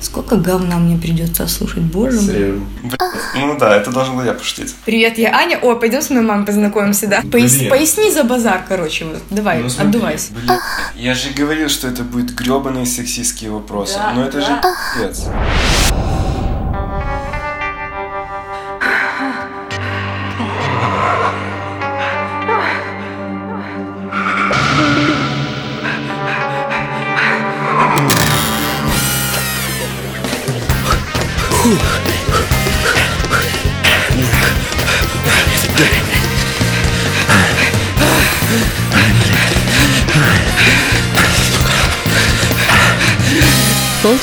Сколько говна мне придется слушать, боже мой. Ну да, это должен был я пошутить. Привет, я Аня. О, пойдем с моей мамой познакомимся, да? Пояс- поясни за базар, короче, вот. Давай, Ну, смотри, отдувайся. блин, я же говорил, что это будут гребаные сексистские вопросы. Да, Но это да. же пиздец.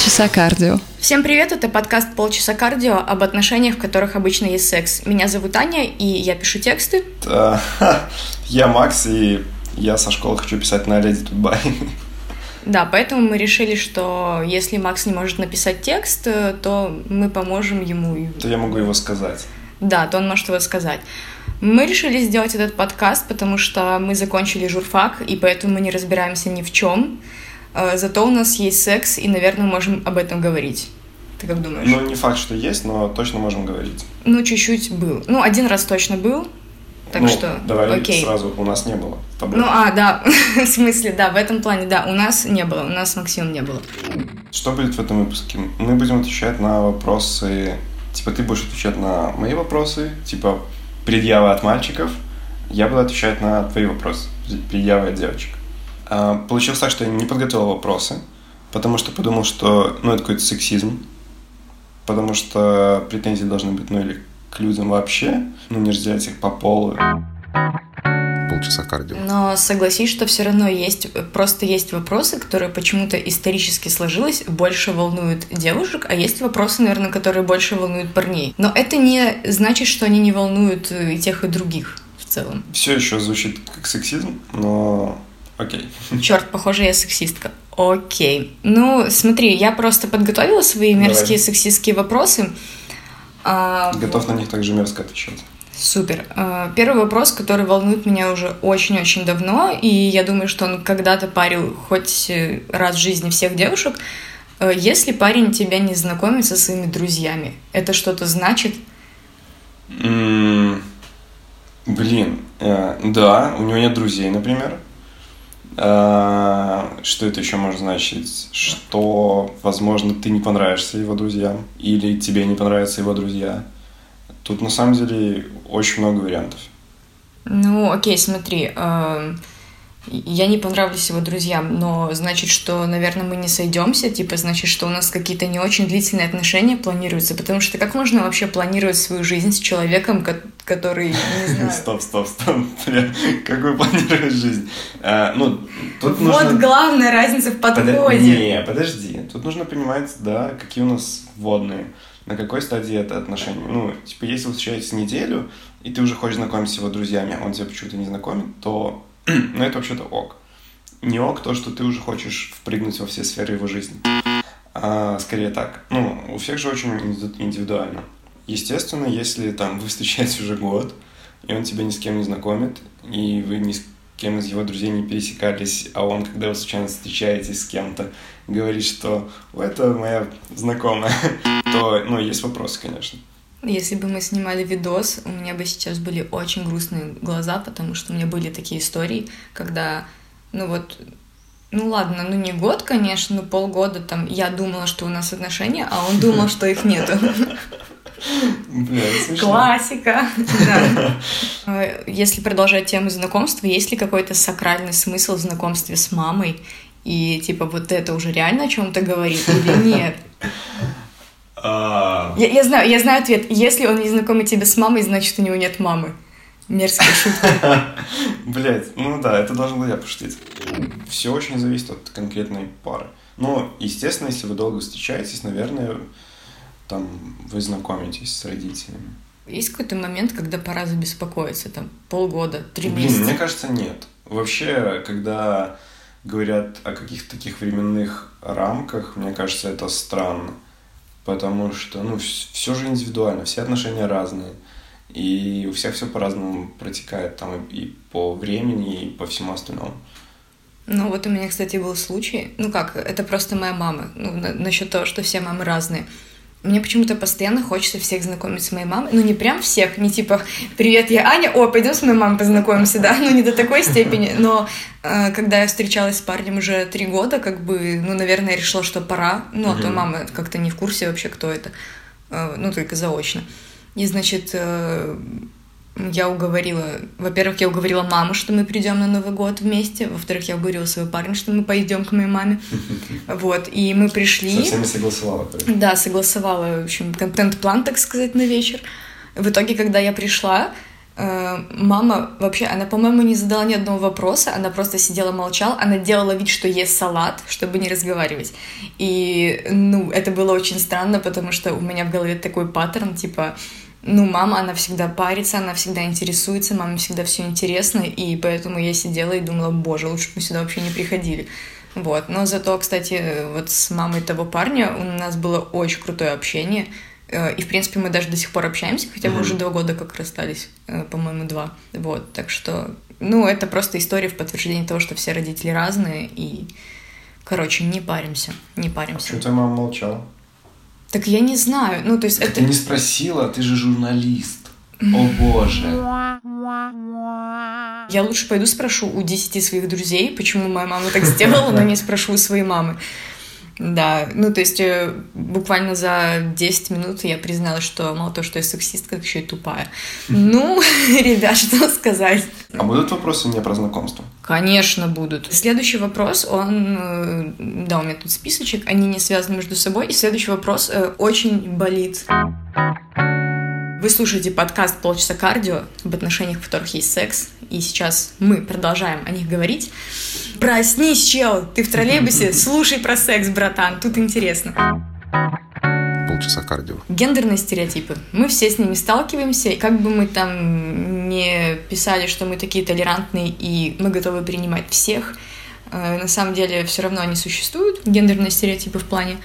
Полчаса кардио. Всем привет, это подкаст «Полчаса кардио» об отношениях, в которых обычно есть секс. Меня зовут Аня, и я пишу тексты. Да. Я Макс, и я со школы хочу писать на Леди Тутбай. Да, поэтому мы решили, что если Макс не может написать текст, э, то мы поможем ему. То я могу его сказать. Да, то он может его сказать. Мы решили сделать этот подкаст, потому что мы закончили журфак, и поэтому мы не разбираемся ни в чем. Э, Зато у нас есть секс, и, наверное, можем об этом говорить. Ты как думаешь? Ну, не факт, что есть, но точно можем говорить. Ну, чуть-чуть был. Ну, один раз точно был. Так Ну, что, давай окей. сразу, у нас не было тобой. Ну, а, да, в смысле, да, в этом плане, да, у нас не было, у нас с Максимом не было. Что будет в этом выпуске? Мы будем отвечать на вопросы... Типа, ты будешь отвечать на мои вопросы, типа, предъявы от мальчиков. Я буду отвечать на твои вопросы, предъявы от девочек. А, Получилось так, что я не подготовил вопросы, потому что подумал, что, ну, это какой-то сексизм, потому что претензии должны быть, ну, или к людям вообще, ну, не разделять их по полу. полчаса кардио. Но согласись, что все равно есть, просто есть вопросы, которые почему-то исторически сложилось, больше волнуют девушек, а есть вопросы, наверное, которые больше волнуют парней. Но это не значит, что они не волнуют э, и тех, и других в целом. Все еще звучит как сексизм, но окей. Черт, похоже, я сексистка. Окей. Ну, смотри, я просто подготовила свои мерзкие Давай. сексистские вопросы. А, Готов на них также мерзко отвечать. Супер. Э, Первый вопрос, который волнует меня уже очень-очень давно, и я думаю, что он когда-то парил хоть э, раз в жизни всех девушек. Э, Если парень тебя не знакомит со своими друзьями, это что-то значит? М, Блин, э, да, у него нет друзей, например. Э, Что это еще может значить? Что, возможно, ты не понравишься его друзьям, или тебе не понравятся его друзья. Тут на самом деле очень много вариантов. Ну, окей, смотри, эм, я не понравлюсь его друзьям, но значит, что, наверное, мы не сойдемся, типа, значит, что у нас какие-то не очень длительные отношения планируются, потому что как можно вообще планировать свою жизнь с человеком, ко- который, не знаю... Стоп, стоп, стоп. Бля, Какой планируешь жизнь? Э, Ну, тут Вот нужно... главная разница в подходе. Не, подожди. Тут нужно понимать, да, какие у нас вводные, на какой стадии это отношения. Ну, типа, если вы встречаетесь неделю, и ты уже хочешь знакомиться с его друзьями, а он тебя почему-то не знакомит, то, ну, это вообще-то ок. Не ок то, что ты уже хочешь впрыгнуть во все сферы его жизни. А, скорее так. Ну, у всех же очень инди- индивидуально. Естественно, если там вы встречаетесь уже год, и он тебя ни с кем не знакомит, и вы ни с кем из его друзей не пересекались, а он, когда вы случайно встречаетесь с кем-то, говорит, что «О, это моя знакомая», то, ну, есть вопросы, конечно. Если бы мы снимали видос, у меня бы сейчас были очень грустные глаза, потому что у меня были такие истории, когда, ну вот, ну ладно, ну не год, конечно, но полгода там я думала, что у нас отношения, а он думал, что их нету. Смешно. Классика. Да. Э, Если продолжать тему знакомства, есть ли какой-то сакральный смысл в знакомстве с мамой? И типа вот это уже реально о чем-то говорит или нет? А, Я, я знаю, я знаю ответ. Если он не знакомит тебя с мамой, значит у него нет мамы. Мерзкая шутка. Блять, ну да, это должен был я пошутить. Все очень зависит от конкретной пары. Но, естественно, если вы долго встречаетесь, наверное, там вы знакомитесь с родителями. Есть какой-то момент, когда пора забеспокоиться, там полгода, три Блин, месяца. мне кажется, нет. Вообще, когда говорят о каких-то таких временных рамках, мне кажется, это странно. Потому что, ну, все же индивидуально, все отношения разные. И у всех все по-разному протекает там и, и по времени, и по всему остальному. Ну, вот у меня, кстати, был случай. Ну как, это просто моя мама. Ну, на- насчет того, что все мамы разные. Мне почему-то постоянно хочется всех знакомить с моей мамой. Ну, не прям всех, не типа «Привет, я Аня, о, пойдем с моей мамой познакомимся», да? Ну, не до такой степени. Но э, когда я встречалась с парнем уже три года, как бы, ну, наверное, я решила, что пора. Ну, а то мама как-то не в курсе вообще, кто это. Э, ну, только заочно. И, значит, э, я уговорила, во-первых, я уговорила маму, что мы придем на Новый год вместе, во-вторых, я уговорила своего парня, что мы пойдем к моей маме, вот, и мы пришли. Со всеми согласовала. короче. Да, согласовала, в общем, контент-план, так сказать, на вечер. В итоге, когда я пришла, э, мама вообще, она, по-моему, не задала ни одного вопроса, она просто сидела, молчала, она делала вид, что ест салат, чтобы не разговаривать. И, ну, это было очень странно, потому что у меня в голове такой паттерн, типа, ну, мама, она всегда парится, она всегда интересуется, маме всегда все интересно, и поэтому я сидела и думала, боже, лучше бы мы сюда вообще не приходили. Вот, но зато, кстати, вот с мамой того парня у нас было очень крутое общение, Э, и, в принципе, мы даже до сих пор общаемся, хотя мы Мгм. уже два года как расстались, э, по-моему, два. Вот, так что, ну, это просто история в подтверждение того, что все родители разные, и, короче, не паримся, не А паримся. почему твоя мама молчала? Так я не знаю, ну, то есть Так это... Ты не спросила, ты же журналист. О боже. Я лучше пойду спрошу у 10 своих друзей, почему моя мама так сделала, но не спрошу у своей мамы. Да, ну то есть э, буквально за 10 минут я призналась, что мало того, что я сексистка, еще и тупая. Ну, ребят, что сказать? А будут вопросы не про знакомство? Конечно, будут. Следующий вопрос, он... э, Да, у меня тут списочек, они не связаны между собой. И следующий вопрос э, очень болит. Вы слушаете подкаст «Полчаса кардио» об отношениях, в которых есть секс. И сейчас мы продолжаем о них говорить. Проснись, чел! Ты в троллейбусе? Слушай про секс, братан. Тут интересно. Полчаса кардио. Гендерные стереотипы. Мы все с ними сталкиваемся, и как бы мы там не писали, что мы такие толерантные и мы готовы принимать всех, э, на самом деле все равно они существуют, гендерные стереотипы в плане.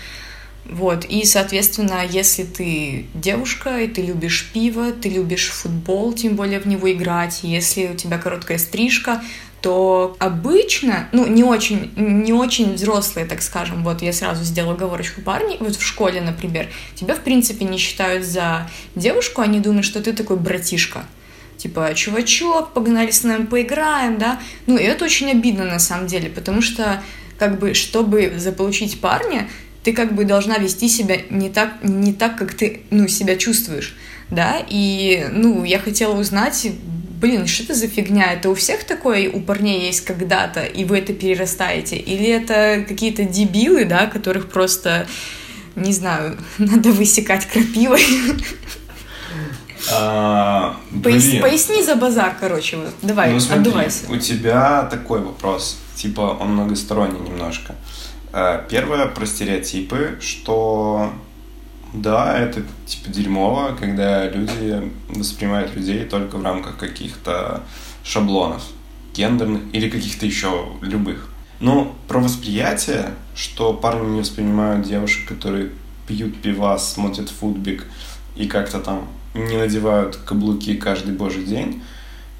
Вот, и, соответственно, если ты девушка, и ты любишь пиво, ты любишь футбол, тем более в него играть, если у тебя короткая стрижка, то обычно, ну, не очень, не очень взрослые, так скажем, вот я сразу сделала оговорочку парни, вот в школе, например, тебя, в принципе, не считают за девушку, они думают, что ты такой братишка. Типа, чувачок, погнали с нами поиграем, да? Ну, и это очень обидно на самом деле, потому что, как бы, чтобы заполучить парня, ты как бы должна вести себя не так, не так, как ты, ну, себя чувствуешь, да, и, ну, я хотела узнать, блин, что это за фигня, это у всех такое, у парней есть когда-то, и вы это перерастаете, или это какие-то дебилы, да, которых просто, не знаю, надо высекать крапивой, А, Пояс- поясни за базар, короче, вот, давай, Ну, смотри, отдувайся. у тебя такой вопрос, типа он многосторонний немножко. Э, Первое про стереотипы, что да, это типа дерьмово, когда люди воспринимают людей только в рамках каких-то шаблонов, гендерных или каких-то еще любых. Ну, про восприятие, что парни не воспринимают девушек, которые пьют пивас, смотрят футбик и как-то там не надевают каблуки каждый божий день,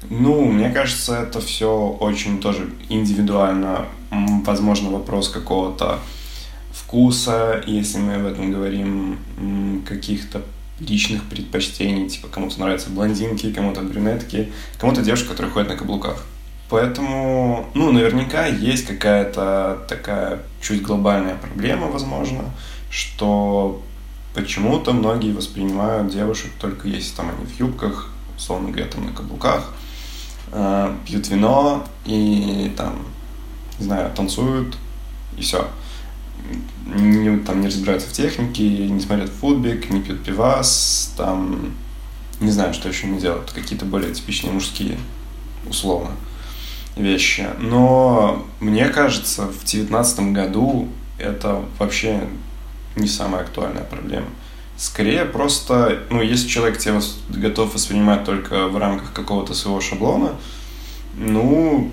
ну, мне кажется, это все очень тоже индивидуально. Возможно, вопрос какого-то вкуса, если мы об этом говорим, каких-то личных предпочтений, типа кому-то нравятся блондинки, кому-то брюнетки, кому-то девушка, которая ходит на каблуках. Поэтому, ну, наверняка есть какая-то такая чуть глобальная проблема, возможно, что почему-то многие воспринимают девушек только если там они в юбках, условно говоря, там на каблуках, э, пьют вино и там, не знаю, танцуют, и все. Не, там не разбираются в технике, не смотрят футбик, не пьют пивас, там, не знаю, что еще не делают, какие-то более типичные мужские, условно, вещи. Но мне кажется, в девятнадцатом году это вообще не самая актуальная проблема. Скорее просто, ну, если человек тебя готов воспринимать только в рамках какого-то своего шаблона, ну,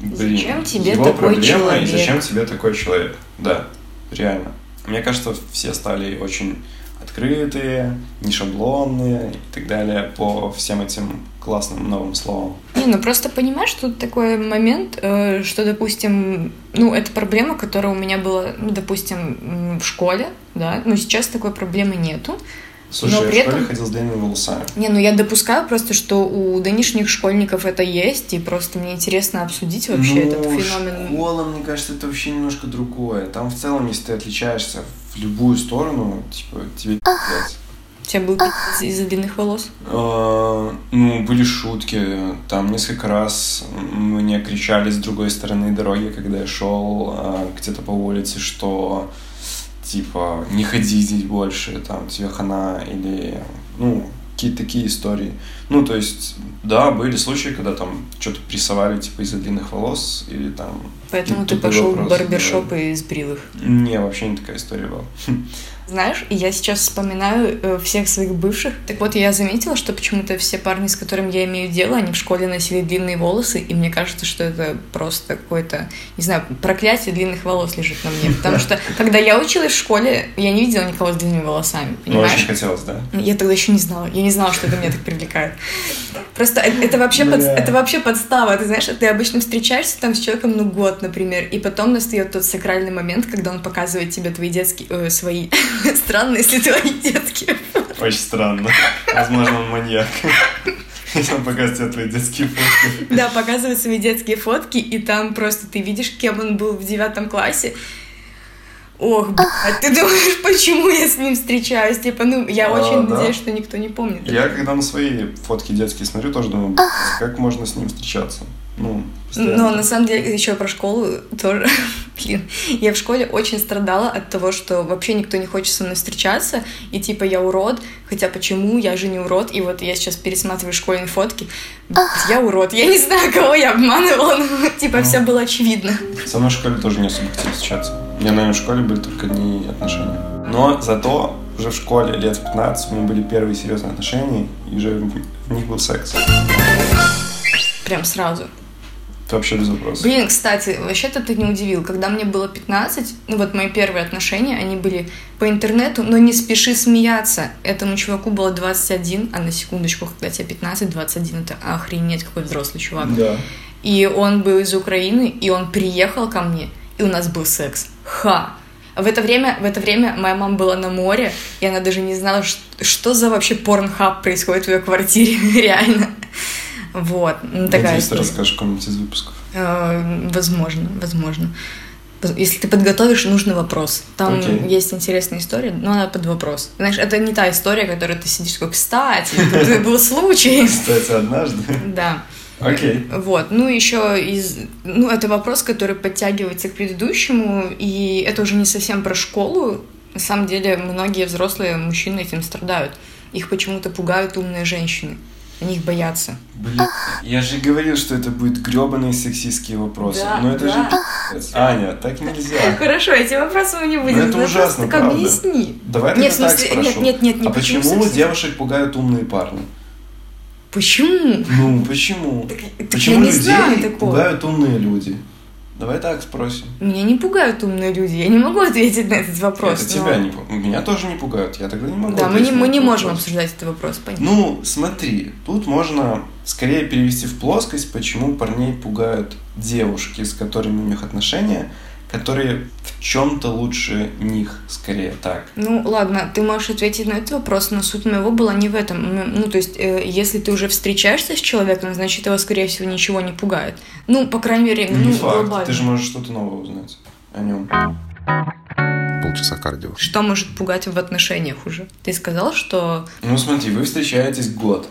блин, Зачем тебе его такой проблема, человек? и зачем тебе такой человек? Да, реально. Мне кажется, все стали очень открытые, не шаблонные и так далее по всем этим классным новым словам. Не, ну просто понимаешь, тут такой момент, э, что, допустим, ну, это проблема, которая у меня была, ну, допустим, в школе, да, но сейчас такой проблемы нету. Слушай, Но я при школе этом- ходил с длинными волосами. Не, ну я допускаю просто, что у нынешних школьников это есть, и просто мне интересно обсудить вообще ну, этот феномен. школа, мне кажется, это вообще немножко другое. Там в целом, если ты отличаешься в любую сторону, типа, тебе тебя был из-за длинных волос? А, Ну, были шутки. Там несколько раз мне кричали с другой стороны дороги, когда я шел а, где-то по улице, что типа не ходи здесь больше, там тебе хана или ну какие-то такие истории. Ну, то есть, да, были случаи, когда там что-то прессовали, типа, из-за длинных волос, или там... Поэтому ты пошел в вопросы барбершоп задавали. и сбрил их. Не, вообще не такая история была. Знаешь, и я сейчас вспоминаю э, всех своих бывших. Так вот, я заметила, что почему-то все парни, с которыми я имею дело, они в школе носили длинные волосы, и мне кажется, что это просто какое-то, не знаю, проклятие длинных волос лежит на мне. Потому что, когда я училась в школе, я не видела никого с длинными волосами, Ну, понимаешь? очень хотелось, да? Я тогда еще не знала. Я не знала, что это меня так привлекает. Просто это, это вообще под- это вообще подстава. Ты знаешь, ты обычно встречаешься там с человеком, ну, год, например, и потом настает тот сакральный момент, когда он показывает тебе твои детские... э, свои... Странно, если твои детские. Очень странно. Возможно, он маньяк. Если он показывает тебе твои детские фотки. Да, показывает свои детские фотки, и там просто ты видишь, кем он был в девятом классе. Ох, блядь, ты думаешь, почему я с ним встречаюсь? Типа, ну, я А, очень да? надеюсь, что никто не помнит. Я когда на свои фотки детские смотрю, тоже думаю, «Блин, как можно с ним встречаться? Ну, постоянно. Но на самом деле еще про школу тоже. Блин, я в школе очень страдала от того, что вообще никто не хочет со мной встречаться, и типа я урод, хотя почему, я же не урод, и вот я сейчас пересматриваю школьные фотки, я урод, я не знаю, кого я обманывала, но типа все было очевидно. Со мной в школе тоже не особо хотели встречаться. У меня, наверное, в школе были только одни отношения. Но зато уже в школе лет в 15 у меня были первые серьезные отношения, и уже в них был секс. Прям сразу. Это вообще без вопросов. Блин, кстати, вообще-то ты не удивил. Когда мне было 15, ну вот мои первые отношения, они были по интернету, но не спеши смеяться. Этому чуваку было 21, а на секундочку, когда тебе 15, 21, это охренеть, какой взрослый чувак. Да. И он был из Украины, и он приехал ко мне, и у нас был секс. Ха! В это время, в это время моя мама была на море, и она даже не знала, ш- что за вообще порнхаб происходит в ее квартире, реально. Вот, такая Надеюсь, ты расскажешь какой-нибудь из выпусков. Э, Возможно, возможно. Если ты подготовишь нужный вопрос, там Окей. есть интересная история, но она под вопрос. Знаешь, это не та история, которую ты сидишь такой, кстати, это был случай. Кстати, однажды. Да. Окей. Вот, ну еще из, ну это вопрос, который подтягивается к предыдущему, и это уже не совсем про школу. На самом деле многие взрослые мужчины этим страдают. Их почему-то пугают умные женщины, они их боятся. Блин, я же говорил, что это будут гребаные сексистские вопросы. Да, Но это да. же пи***ц. Аня, так нельзя. Хорошо, эти вопросы мы не будем. Ну, это ужасно, просто правда. объясни. Давай Нет, тогда так спрошу. нет, нет, нет, не А почему почему девушек пугают умные парни? Почему? Ну, почему? так Почему я не людей знаю такого. пугают умные люди? Давай так спросим. Меня не пугают умные люди. Я не могу ответить на этот вопрос. это но- тебя не Меня тоже не пугают. Я тогда не могу Да, мы не, мы не можем вопрос. обсуждать этот вопрос, понятно. Ну, смотри, тут можно скорее перевести в плоскость, почему парней пугают девушки, с которыми у них отношения, которые в чем-то лучше них, скорее так. Ну, ладно, ты можешь ответить на этот вопрос, но суть моего была не в этом. М, Ну, то есть, э, если ты уже встречаешься с человеком, значит, его, скорее всего, ничего не пугает. Ну, по крайней мере, ну, не факт, глобально. ты же можешь что-то новое узнать о нем. Полчаса кардио. Что может пугать в отношениях уже? Ты сказал, что... Ну, смотри, вы встречаетесь год,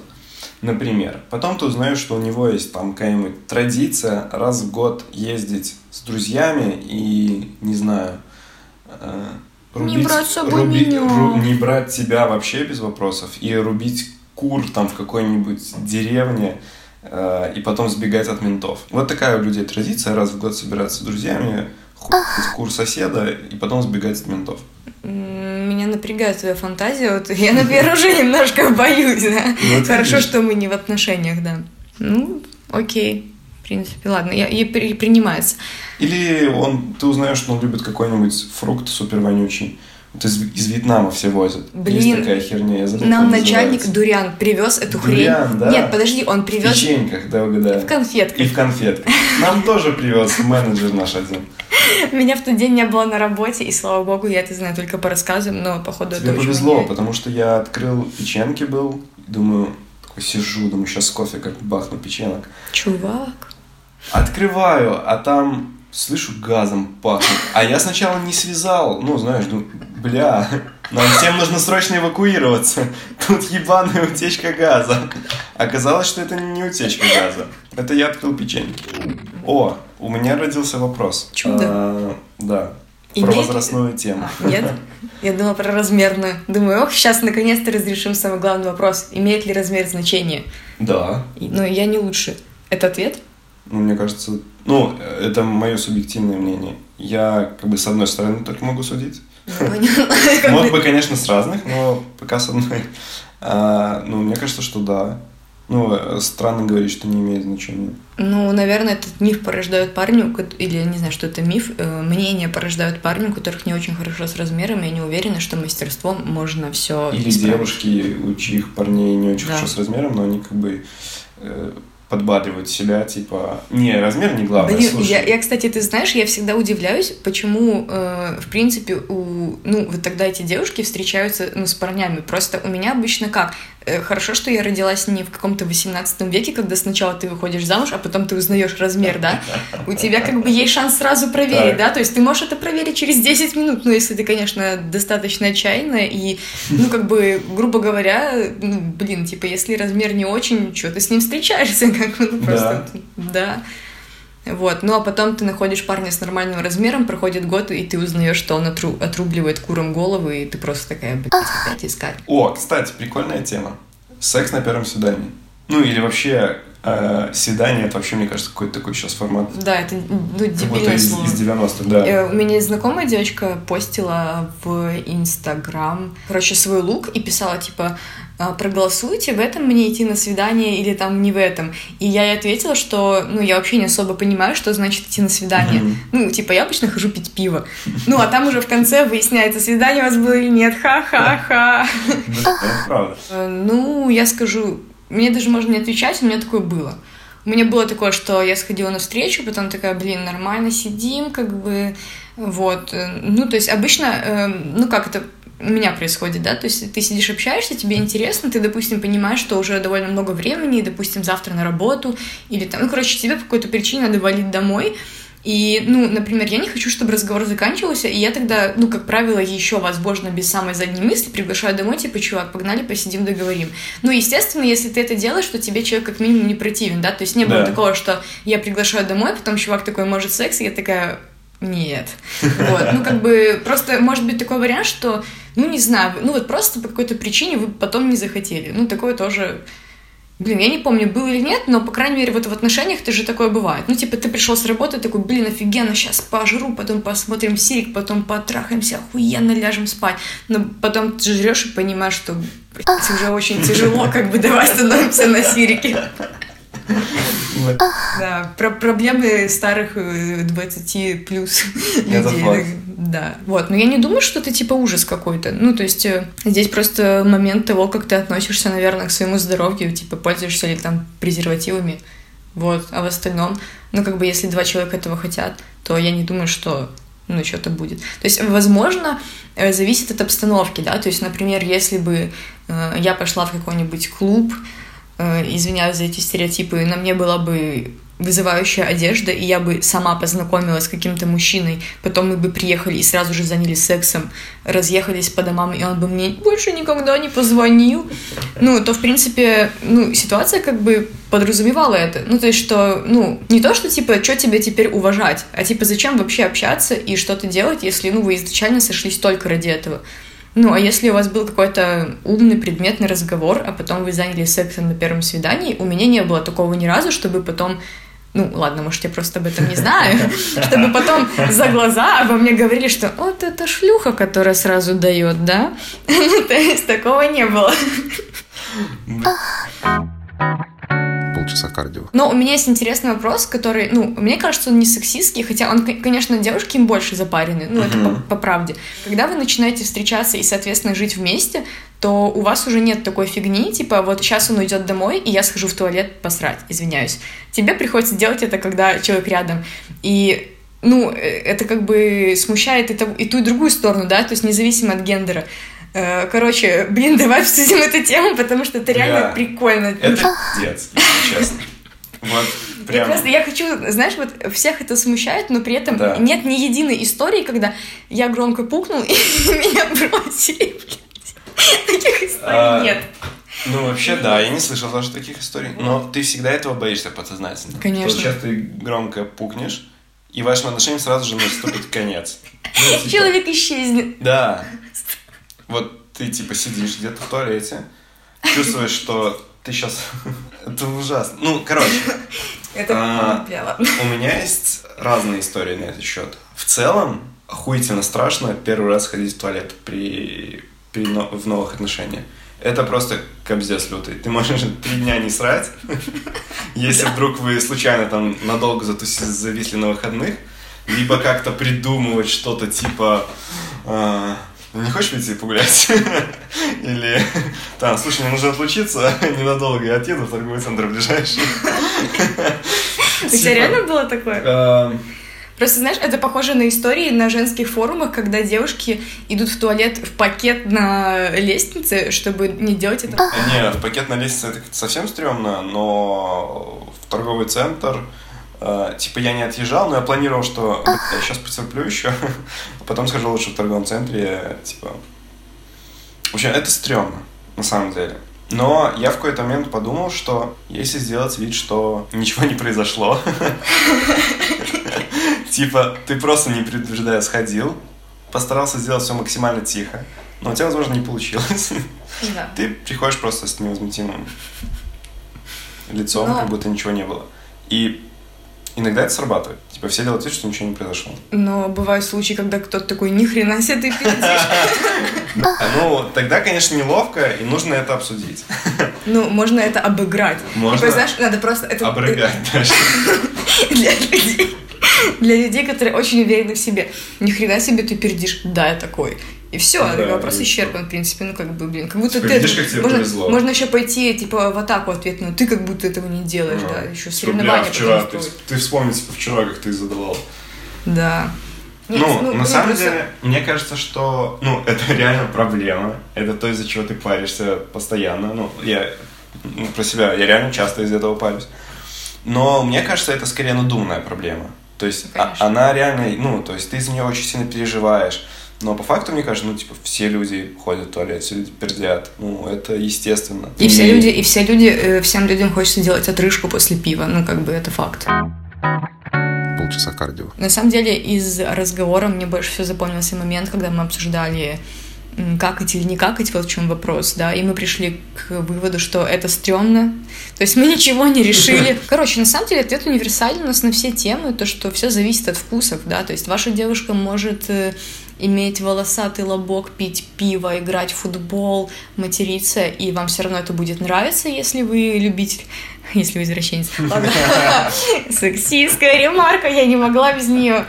например. Потом ты узнаешь, что у него есть там какая-нибудь традиция раз в год ездить с друзьями и, не знаю, э, Не брать с собой рубить- меня. ру- не брать тебя вообще без вопросов и рубить кур там в какой-нибудь деревне э, и потом сбегать от ментов. Вот такая у людей традиция, раз в год собираться с друзьями, хуять кур соседа и потом сбегать от ментов. Меня напрягает твоя фантазия. Вот я, например, уже немножко боюсь, да. Вот Хорошо, что мы не в отношениях, да. Ну, окей. В принципе, ладно, я, при- принимается. Или он, ты узнаешь, что он любит какой-нибудь фрукт супер вонючий. Это из, из Вьетнама все возят. Блин, Есть такая херня. Я забыл, Нам начальник называется. Дуриан привез эту Дуриан, хрень. да? Нет, подожди, он В привез печеньках, да, угадаю. в конфетках. И в конфетках. Нам тоже привез менеджер наш один. Меня в тот день не было на работе, и слава богу, я это знаю только по рассказам, но походу Тебе это повезло, потому что я открыл печенки был, думаю, такой сижу, думаю, сейчас кофе как бахну печенок. Чувак. Открываю, а там слышу газом пахнет. А я сначала не связал, ну, знаешь, думаю, бля, нам всем нужно срочно эвакуироваться. Тут ебаная утечка газа. Оказалось, что это не утечка газа. Это я открыл печеньки. О, у меня родился вопрос. Чудо. А, да. Про Имеет ли- возрастную тему. Нет? Я думала про размерную. Думаю, ох, сейчас наконец-то разрешим самый главный вопрос. Имеет ли размер значение? Да. И- Но я не лучше. Это ответ? Ну, мне кажется, ну, это мое субъективное мнение. Я, как бы, с одной стороны только могу судить. Ну, понятно. Как Мог бы- конечно, с разных, но пока с одной. А, ну, мне кажется, что да. Ну, э, странно говорить, что не имеет значения. Ну, наверное, этот миф порождают кот- или я не знаю, что это миф, э, мнение порождают парни, у которых не очень хорошо с размером, и они уверены, что мастерством можно все Или девушки, у чьих парней не очень Да. хорошо с размером, но они как бы подбадривают себя, типа, не, размер не главное, Блин, слушай. я, я, кстати, ты знаешь, я всегда удивляюсь, почему, э, в принципе, у, ну, вот тогда эти девушки встречаются, ну, с парнями. Просто у меня обычно как? Э, хорошо, что я родилась не в каком-то 18 веке, когда сначала ты выходишь замуж, а потом ты узнаешь размер, да? У тебя как бы есть шанс сразу проверить, Так. да? То есть ты можешь это проверить через 10 минут, ну, если ты, конечно, достаточно отчаянная и, ну, как бы, грубо говоря, ну, блин, типа, если размер не очень, что ты с ним встречаешься, как бы, ну, просто, да. Вот, ну а потом ты находишь парня с нормальным размером, проходит год, и ты узнаешь, что он отру- отрубливает курам головы, и ты просто такая, блядь, опять искать. О, кстати, прикольная тема. Секс на первом свидании. Ну, или вообще, э, свидание, это вообще, мне кажется, какой-то такой сейчас формат. Да, это, ну, дебильное из, слово. из 90-х, да. Э, У меня знакомая девочка постила в Инстаграм, короче, свой лук и писала, типа, «А, проголосуйте, в этом мне идти на свидание или там не в этом. И я ей ответила, что, ну, я вообще не особо понимаю, что значит идти на свидание. Мгм. Ну, типа, я обычно хожу пить пиво. Ну, а там уже в конце выясняется, свидание у вас было или нет, ха-ха-ха. Правда. Э, Ну, я скажу, мне даже можно не отвечать, у меня такое было. У меня было такое, что я сходила на встречу, потом такая, блин, нормально сидим, как бы, вот. Э, Ну, то есть обычно, э, ну, как это у меня происходит, да, то есть ты сидишь, общаешься, тебе интересно, ты, допустим, понимаешь, что уже довольно много времени, допустим, завтра на работу, или там, ну, короче, тебе по какой-то причине надо валить домой, и, ну, например, я не хочу, чтобы разговор заканчивался, и я тогда, ну, как правило, еще, возможно, без самой задней мысли приглашаю домой, типа, чувак, погнали, посидим, договорим. Ну, естественно, если ты это делаешь, то тебе человек как минимум не противен, да, то есть не было Да. такого, что я приглашаю домой, потом чувак такой, может, секс, и я такая, нет. Вот, ну, как бы, просто может быть такой вариант, что, ну, не знаю, ну, вот просто по какой-то причине вы потом не захотели. Ну, такое тоже... Блин, я не помню, было или нет, но, по крайней мере, вот в отношениях это же такое бывает. Ну, типа, ты пришел с работы, такой, блин, офигенно, сейчас пожру, потом посмотрим сирик, потом потрахаемся, охуенно ляжем спать. Но потом ты жрешь и понимаешь, что, блядь, уже очень тяжело, как бы, давай становимся на сирике. Да, про проблемы старых э, 20 плюс Это людей. Да, вот. Но я не думаю, что это типа ужас какой-то. Ну, то есть э, здесь просто момент того, как ты относишься, наверное, к своему здоровью, типа пользуешься ли там презервативами. Вот. А в остальном, ну, как бы, если два человека этого хотят, то я не думаю, что ну, что-то будет. То есть, возможно, э, зависит от обстановки, да, то есть, например, если бы э, я пошла в какой-нибудь клуб, извиняюсь за эти стереотипы, на мне была бы вызывающая одежда, и я бы сама познакомилась с каким-то мужчиной, потом мы бы приехали и сразу же занялись сексом, разъехались по домам, и он бы мне больше никогда не позвонил, ну, то, в принципе, ну, ситуация как бы подразумевала это. Ну, то есть, что, ну, не то, что, типа, что тебе теперь уважать, а, типа, зачем вообще общаться и что-то делать, если, ну, вы изначально сошлись только ради этого. Ну, а если у вас был какой-то умный предметный разговор, а потом вы занялись сексом на первом свидании, у меня не было такого ни разу, чтобы потом ну, ладно, может, я просто об этом не знаю, чтобы потом за глаза обо мне говорили, что вот это шлюха, которая сразу дает, да? Ну, то есть такого не было. Полчаса кардио. Но у меня есть интересный вопрос, который, ну, мне кажется, он не сексистский, хотя он, конечно, девушки им больше запарены, ну, это по, по правде. Когда вы начинаете встречаться и, соответственно, жить вместе, то у вас уже нет такой фигни, типа, вот сейчас он уйдет домой, и я схожу в туалет посрать, извиняюсь. Тебе приходится делать это, когда человек рядом. И ну, э, это как бы смущает и, ту, и ту, и другую сторону, да, то есть независимо от гендера. Э, Короче, блин, давай обсудим эту тему, потому что это реально Да. прикольно. Это пиздец, если честно. Вот Я прям... просто я хочу, знаешь, вот всех это смущает, но при этом Да. нет ни единой истории, когда я громко пукнул и меня бросили. Таких историй А, нет. Ну, вообще, да, я не слышал тоже таких историй. Но ты всегда этого боишься подсознательно. Конечно. Вот сейчас ты громко пукнешь, и вашим отношениям сразу же наступит конец. Ну, типа, Человек исчезнет. Да. Вот ты, типа, сидишь где-то в туалете, чувствуешь, что ты сейчас... Это ужасно. Ну, короче, Это, А. у меня есть разные истории на этот счет. В целом, охуительно страшно первый раз ходить в туалет при, при но- в новых отношениях. Это просто кобздец лютый. Ты можешь три дня не срать, если вдруг вы случайно там надолго зависли на выходных, либо как-то придумывать что-то типа а, «Ну, не хочешь пойти погулять? Или там, слушай, мне нужно отлучиться ненадолго, я отъеду в торговый центр ближайший. У тебя Типа, реально было такое? эм, Просто, знаешь, это похоже на истории на женских форумах, когда девушки идут в туалет в пакет на лестнице, чтобы не делать это. Не, в пакет на лестнице это совсем стрёмно, но в торговый центр, типа, я не отъезжал, но я планировал, что «Бля, я сейчас потерплю еще, а потом схожу лучше в торговом центре, типа... В общем, это стрёмно, на самом деле. Но я в какой-то момент подумал, что если сделать вид, что ничего не произошло, типа, ты просто не предупреждая сходил, постарался сделать все максимально тихо, но у тебя, возможно, не получилось. Да. Ты приходишь просто с невозмутимым лицом, Но- как будто ничего не было. И иногда это срабатывает. Типа все делают вид, что ничего не произошло. Но бывают случаи, когда кто-то такой, ни хрена себе ты пиздишь. А, Ну, тогда, конечно, неловко, и нужно это обсудить. Ну, можно это обыграть. Можно знаешь, надо просто... Это Обрыгать дальше. Для людей, для людей, которые очень уверены в себе. Ни хрена себе ты пердишь. Да, я такой. И все, Да, вопрос и исчерпан, в принципе, ну как бы, блин, как будто Типа, ты... видишь, как тебе можно, повезло. можно еще пойти, типа, в атаку ответную, ты как будто этого не делаешь, Ага. да, еще Типа, соревнования бля, вчера, ты, ты вспомни, типа, вчера, как ты задавал. Да. Нет, Ну, на блин, самом просто- деле, мне кажется, что, ну, это реально проблема. Это то, из-за чего ты паришься постоянно. Ну, я ну, про себя, я реально часто из этого парюсь. Но мне кажется, это скорее надуманная проблема. То есть Ну, а- конечно. она реально, ну, то есть ты из нее очень сильно переживаешь. Но по факту, мне кажется, ну, типа, все люди ходят в туалет, все люди пердят. Ну, это естественно. И все люди, и все люди, всем людям хочется делать отрыжку после пива, ну как бы это факт. Полчаса кардио. На самом деле из разговора мне больше всего запомнился момент, когда мы обсуждали какать или не какать, вот в чем вопрос, да, и мы пришли к выводу, что это стрёмно, то есть мы ничего не решили. Короче, на самом деле ответ универсальный у нас на все темы, то, что все зависит от вкусов, да, то есть ваша девушка может э, иметь волосатый лобок, пить пиво, играть в футбол, материться, и вам все равно это будет нравиться, если вы любитель, если вы извращенец. Сексистская ремарка, я не могла без нее.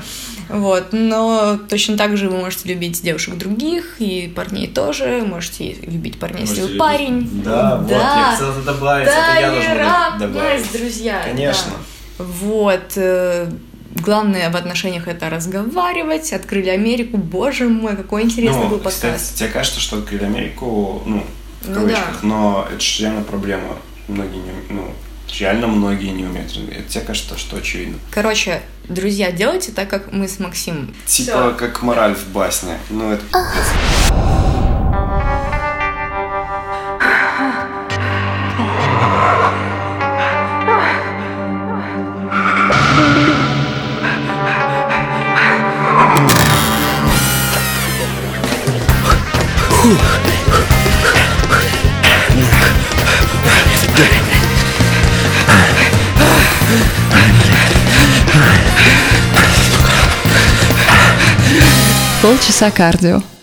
Вот, но точно так же вы можете любить девушек других, и парней тоже, можете любить парней, если вы парень. Да, вот, я хотел это добавить, это я должен был добавить. Друзья. Конечно. да. Вот. Главное в отношениях это разговаривать. Открыли Америку. Боже мой, какой интересный ну, был кстати, подкаст. тебе кажется, что открыли Америку, ну, в Ну кавычках, но это же реально проблема. Многие не, ну, реально многие не умеют разговаривать. Тебе кажется, что очевидно. Короче, друзья, делайте так, как мы с Максимом. Типа как мораль в басне. Ну, это пиздец. Полчаса кардио.